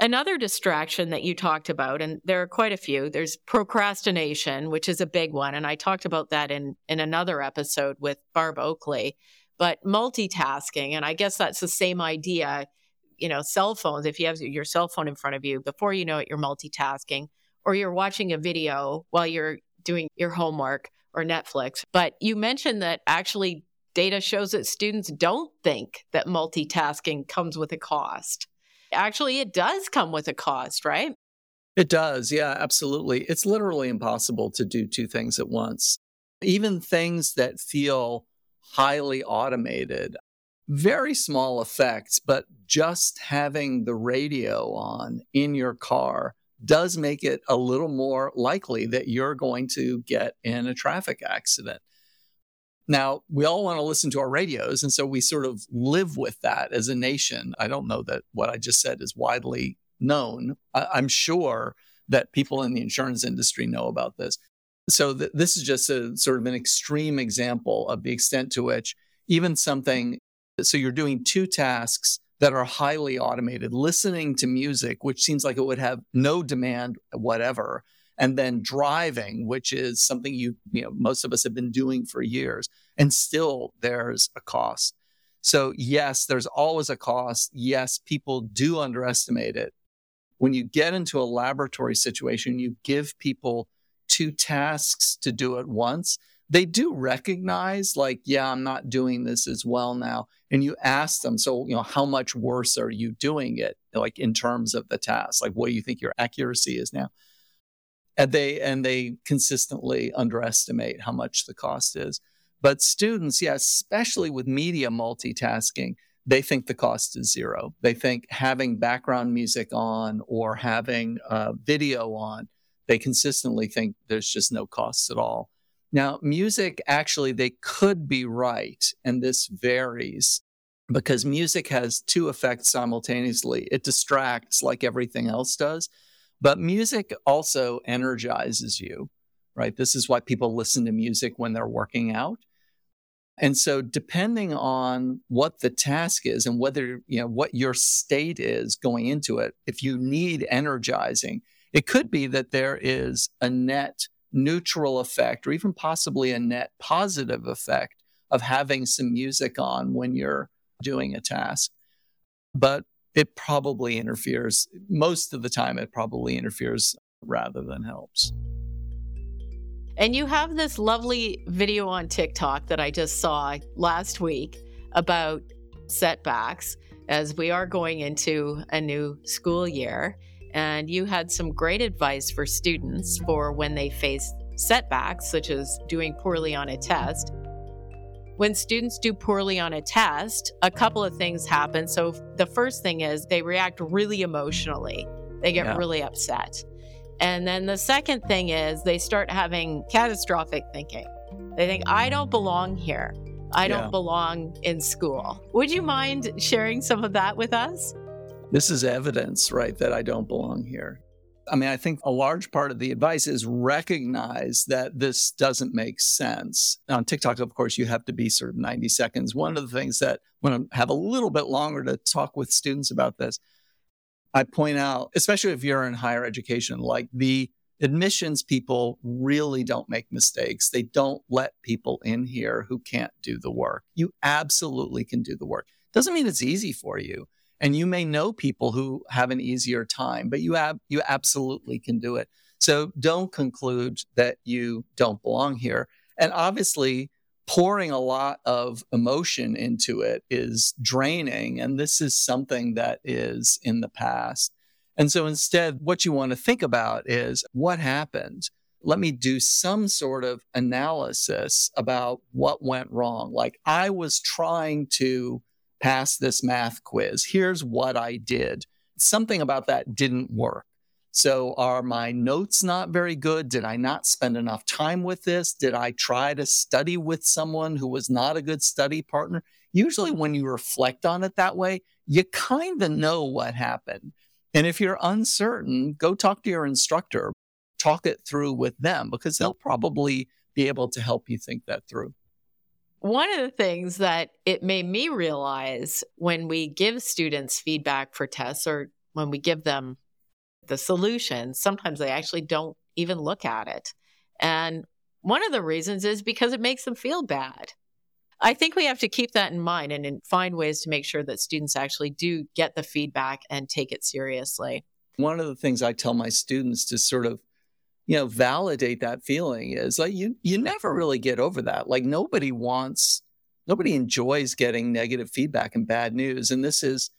Another distraction that you talked about, and there are quite a few, there's procrastination, which is a big one. And I talked about that in, in another episode with Barb Oakley. But multitasking, and I guess that's the same idea, you know, cell phones, if you have your cell phone in front of you, before you know it, you're multitasking, or you're watching a video while you're doing your homework or Netflix. But you mentioned that actually data shows that students don't think that multitasking comes with a cost. Actually, it does come with a cost, right? It does. Yeah, absolutely. It's literally impossible to do two things at once. Even things that feel highly automated, very small effects, but just having the radio on in your car does make it a little more likely that you're going to get in a traffic accident. Now, we all want to listen to our radios, and so we sort of live with that as a nation. I don't know that what I just said is widely known. I- am sure that people in the insurance industry know about this. So, th- this is just a sort of an extreme example of the extent to which even something, so you're doing two tasks that are highly automated, listening to music, which seems like it would have no demand whatever, and then driving, which is something you, you know, most of us have been doing for years, and still there's a cost. So, yes, there's always a cost. Yes, people do underestimate it. When you get into a laboratory situation, you give people two tasks to do at once they do recognize like yeah i'm not doing this as well now. And you ask them so you know how much worse are you doing it like in terms of the task? Like what do you think your accuracy is now? And they and they consistently underestimate how much the cost is. But students yeah especially with media multitasking they think the cost is zero. They think having background music on or having uh, video on they consistently think there's just no costs at all now, music actually, they could be right, and this varies because music has two effects simultaneously. It distracts like everything else does, but music also energizes you, right? This is why people listen to music when they're working out. And so depending on what the task is and whether, you know, what your state is going into it, if you need energizing, it could be that there is a net neutral effect or even possibly a net positive effect of having some music on when you're doing a task. But it probably interferes. Most of the time, it probably interferes rather than helps. And you have this lovely video on TikTok that I just saw last week about setbacks as we are going into a new school year and you had some great advice for students for when they face setbacks, such as doing poorly on a test. When students do poorly on a test, a couple of things happen. So, the first thing is they react really emotionally, they get yeah. really upset. And then the second thing is they start having catastrophic thinking. They think, I don't belong here. I yeah. don't belong in school. Would you mind sharing some of that with us? This is evidence, right, that I don't belong here. I mean, I think a large part of the advice is recognize that this doesn't make sense. On TikTok, of course, you have to be sort of 90 seconds. One of the things that when I have a little bit longer to talk with students about this, I point out, especially if you're in higher education, like the admissions people really don't make mistakes. They don't let people in here who can't do the work. You absolutely can do the work. Doesn't mean it's easy for you and you may know people who have an easier time, but you you absolutely can do it. So don't conclude that you don't belong here. And obviously, pouring a lot of emotion into it is draining. And this is something that is in the past. And so instead, what you want to think about is what happened? Let me do some sort of analysis about what went wrong. Like I was trying to pass this math quiz. Here's what I did. Something about that didn't work. So, are my notes not very good? Did I not spend enough time with this? Did I try to study with someone who was not a good study partner? Usually, when you reflect on it that way, you kind of know what happened. And if you're uncertain, go talk to your instructor, talk it through with them because they'll probably be able to help you think that through. One of the things that it made me realize when we give students feedback for tests or when we give them the solution, sometimes they actually don't even look at it. And one of the reasons is because it makes them feel bad. I think we have to keep that in mind and find ways to make sure that students actually do get the feedback and take it seriously. One of the things I tell my students to sort of you know validate that feeling is like you you never really get over that. Like nobody wants nobody enjoys getting negative feedback and bad news and this is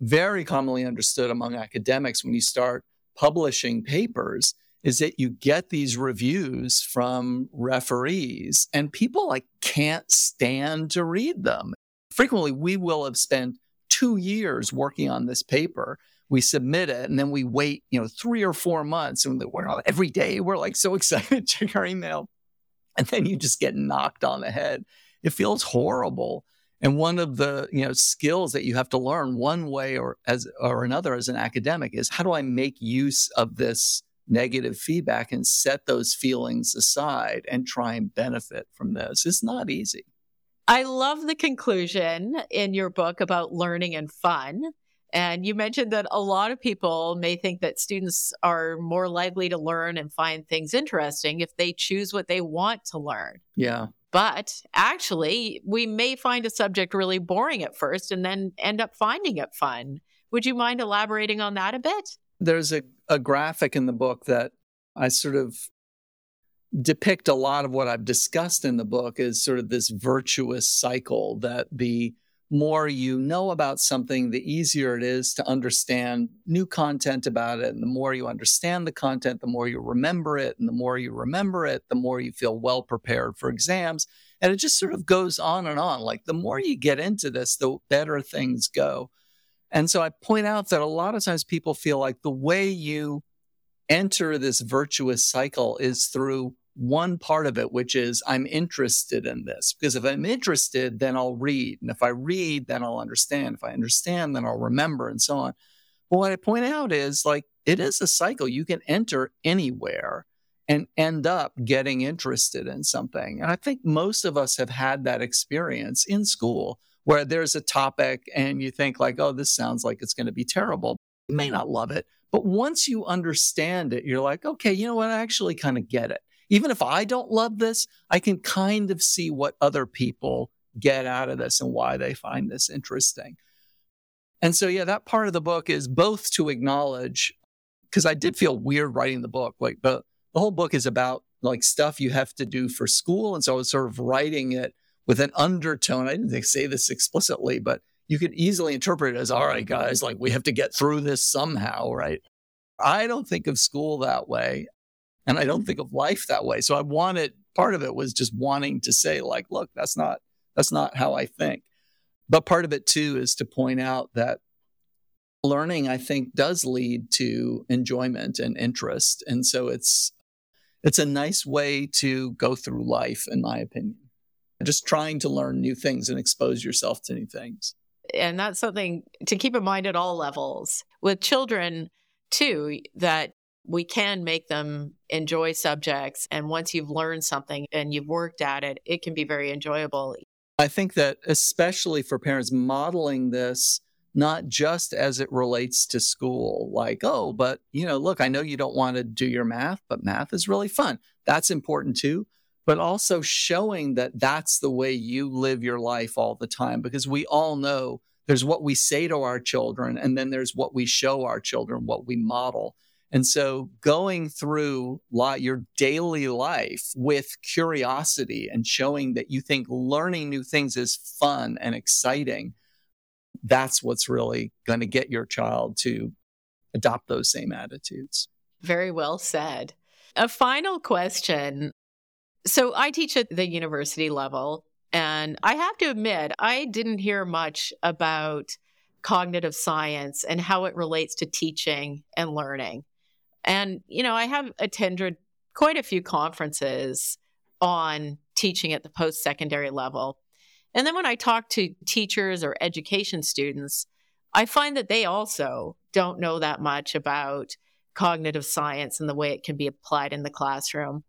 very commonly understood among academics when you start publishing papers is that you get these reviews from referees and people like can't stand to read them. Frequently we will have spent 2 years working on this paper we submit it and then we wait, you know, three or four months and we're every day we're like so *laughs* excited to check our email. And then you just get knocked on the head. It feels horrible. And one of the, you know, skills that you have to learn one way or as or another as an academic is how do I make use of this negative feedback and set those feelings aside and try and benefit from this? It's not easy. I love the conclusion in your book about learning and fun. And you mentioned that a lot of people may think that students are more likely to learn and find things interesting if they choose what they want to learn. Yeah. But actually, we may find a subject really boring at first and then end up finding it fun. Would you mind elaborating on that a bit? There's a, a graphic in the book that I sort of depict a lot of what I've discussed in the book as sort of this virtuous cycle that the more you know about something, the easier it is to understand new content about it. And the more you understand the content, the more you remember it. And the more you remember it, the more you feel well prepared for exams. And it just sort of goes on and on. Like the more you get into this, the better things go. And so I point out that a lot of times people feel like the way you enter this virtuous cycle is through one part of it, which is I'm interested in this. Because if I'm interested, then I'll read. And if I read, then I'll understand. If I understand, then I'll remember and so on. But what I point out is like it is a cycle. You can enter anywhere and end up getting interested in something. And I think most of us have had that experience in school where there's a topic and you think like, oh, this sounds like it's going to be terrible. You may not love it, but once you understand it, you're like, okay, you know what? I actually kind of get it even if I don't love this, I can kind of see what other people get out of this and why they find this interesting. And so, yeah, that part of the book is both to acknowledge, because I did feel weird writing the book. Like the, the whole book is about like stuff you have to do for school. And so I was sort of writing it with an undertone. I didn't say this explicitly, but you could easily interpret it as, all right, guys, like we have to get through this somehow, right? I don't think of school that way. And I don't think of life that way. So I wanted part of it was just wanting to say, like, look, that's not that's not how I think. But part of it too is to point out that learning, I think, does lead to enjoyment and interest. And so it's it's a nice way to go through life, in my opinion. Just trying to learn new things and expose yourself to new things. And that's something to keep in mind at all levels. With children, too, that we can make them enjoy subjects. And once you've learned something and you've worked at it, it can be very enjoyable. I think that, especially for parents, modeling this not just as it relates to school, like, oh, but you know, look, I know you don't want to do your math, but math is really fun. That's important too. But also showing that that's the way you live your life all the time, because we all know there's what we say to our children, and then there's what we show our children, what we model. And so going through your daily life with curiosity and showing that you think learning new things is fun and exciting, that's what's really going to get your child to adopt those same attitudes. Very well said. A final question. So I teach at the university level, and I have to admit, I didn't hear much about cognitive science and how it relates to teaching and learning. And, you know, I have attended quite a few conferences on teaching at the post secondary level. And then when I talk to teachers or education students, I find that they also don't know that much about cognitive science and the way it can be applied in the classroom.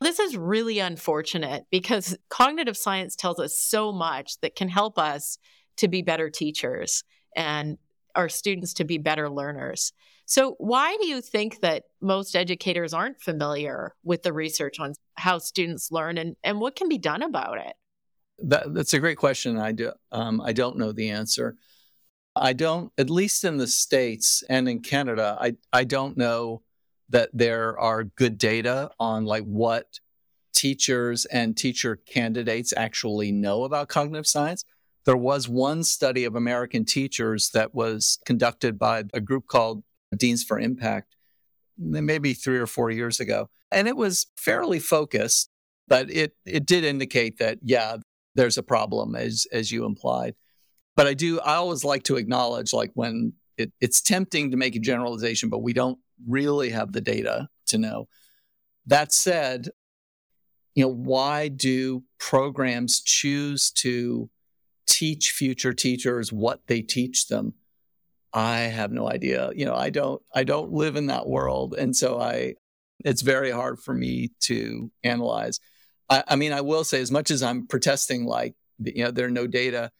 This is really unfortunate because cognitive science tells us so much that can help us to be better teachers and our students to be better learners. So, why do you think that most educators aren't familiar with the research on how students learn and, and what can be done about it? That, that's a great question. I, do, um, I don't know the answer. I don't, at least in the States and in Canada, I, I don't know that there are good data on like what teachers and teacher candidates actually know about cognitive science. There was one study of American teachers that was conducted by a group called Deans for Impact, maybe three or four years ago. And it was fairly focused, but it, it did indicate that, yeah, there's a problem, as, as you implied. But I do, I always like to acknowledge, like when it, it's tempting to make a generalization, but we don't really have the data to know. That said, you know, why do programs choose to teach future teachers what they teach them? I have no idea. You know, I don't I don't live in that world. And so I it's very hard for me to analyze. I, I mean, I will say as much as I'm protesting like you know, there are no data,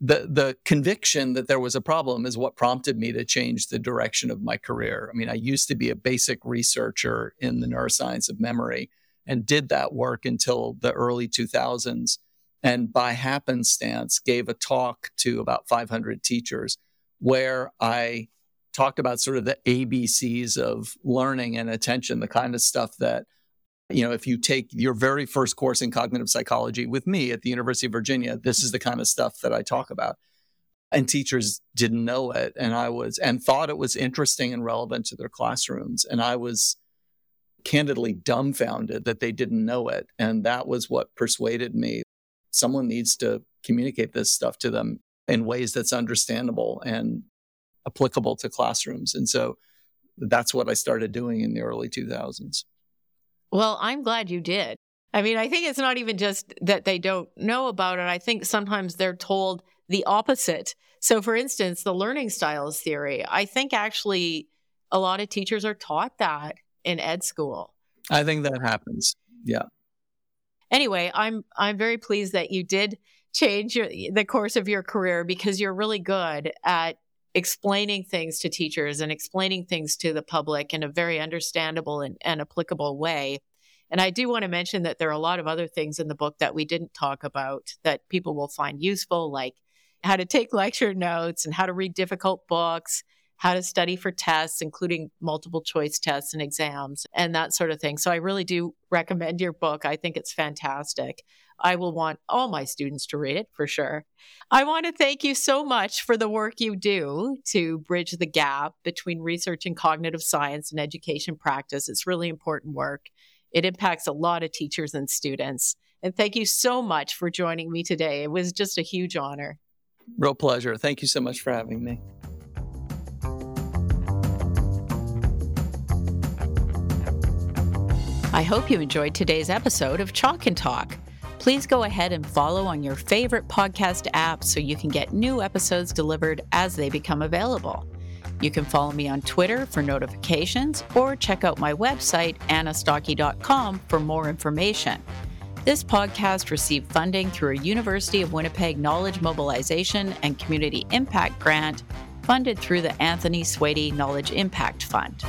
the the conviction that there was a problem is what prompted me to change the direction of my career. I mean, I used to be a basic researcher in the neuroscience of memory and did that work until the early 2000s and by happenstance gave a talk to about 500 teachers where I talked about sort of the ABCs of learning and attention, the kind of stuff that you know, if you take your very first course in cognitive psychology with me at the University of Virginia, this is the kind of stuff that I talk about. And teachers didn't know it. And I was, and thought it was interesting and relevant to their classrooms. And I was candidly dumbfounded that they didn't know it. And that was what persuaded me. Someone needs to communicate this stuff to them in ways that's understandable and applicable to classrooms. And so that's what I started doing in the early 2000s. Well, I'm glad you did. I mean, I think it's not even just that they don't know about it. I think sometimes they're told the opposite. So, for instance, the learning styles theory, I think actually a lot of teachers are taught that in ed school. I think that happens. Yeah. Anyway, I'm I'm very pleased that you did change your, the course of your career because you're really good at explaining things to teachers and explaining things to the public in a very understandable and, and applicable way. And I do want to mention that there are a lot of other things in the book that we didn't talk about that people will find useful, like how to take lecture notes and how to read difficult books, how to study for tests, including multiple choice tests and exams, and that sort of thing. So I really do recommend your book. I think it's fantastic. I will want all my students to read it for sure. I want to thank you so much for the work you do to bridge the gap between research and cognitive science and education practice. It's really important work. It impacts a lot of teachers and students. And thank you so much for joining me today. It was just a huge honor. Real pleasure. Thank you so much for having me. I hope you enjoyed today's episode of Chalk and Talk. Please go ahead and follow on your favorite podcast app so you can get new episodes delivered as they become available. You can follow me on Twitter for notifications or check out my website, annastokke.com, for more information. This podcast received funding through a University of Winnipeg Knowledge Mobilization and Community Impact Grant funded through the Anthony Swaity Knowledge Impact Fund.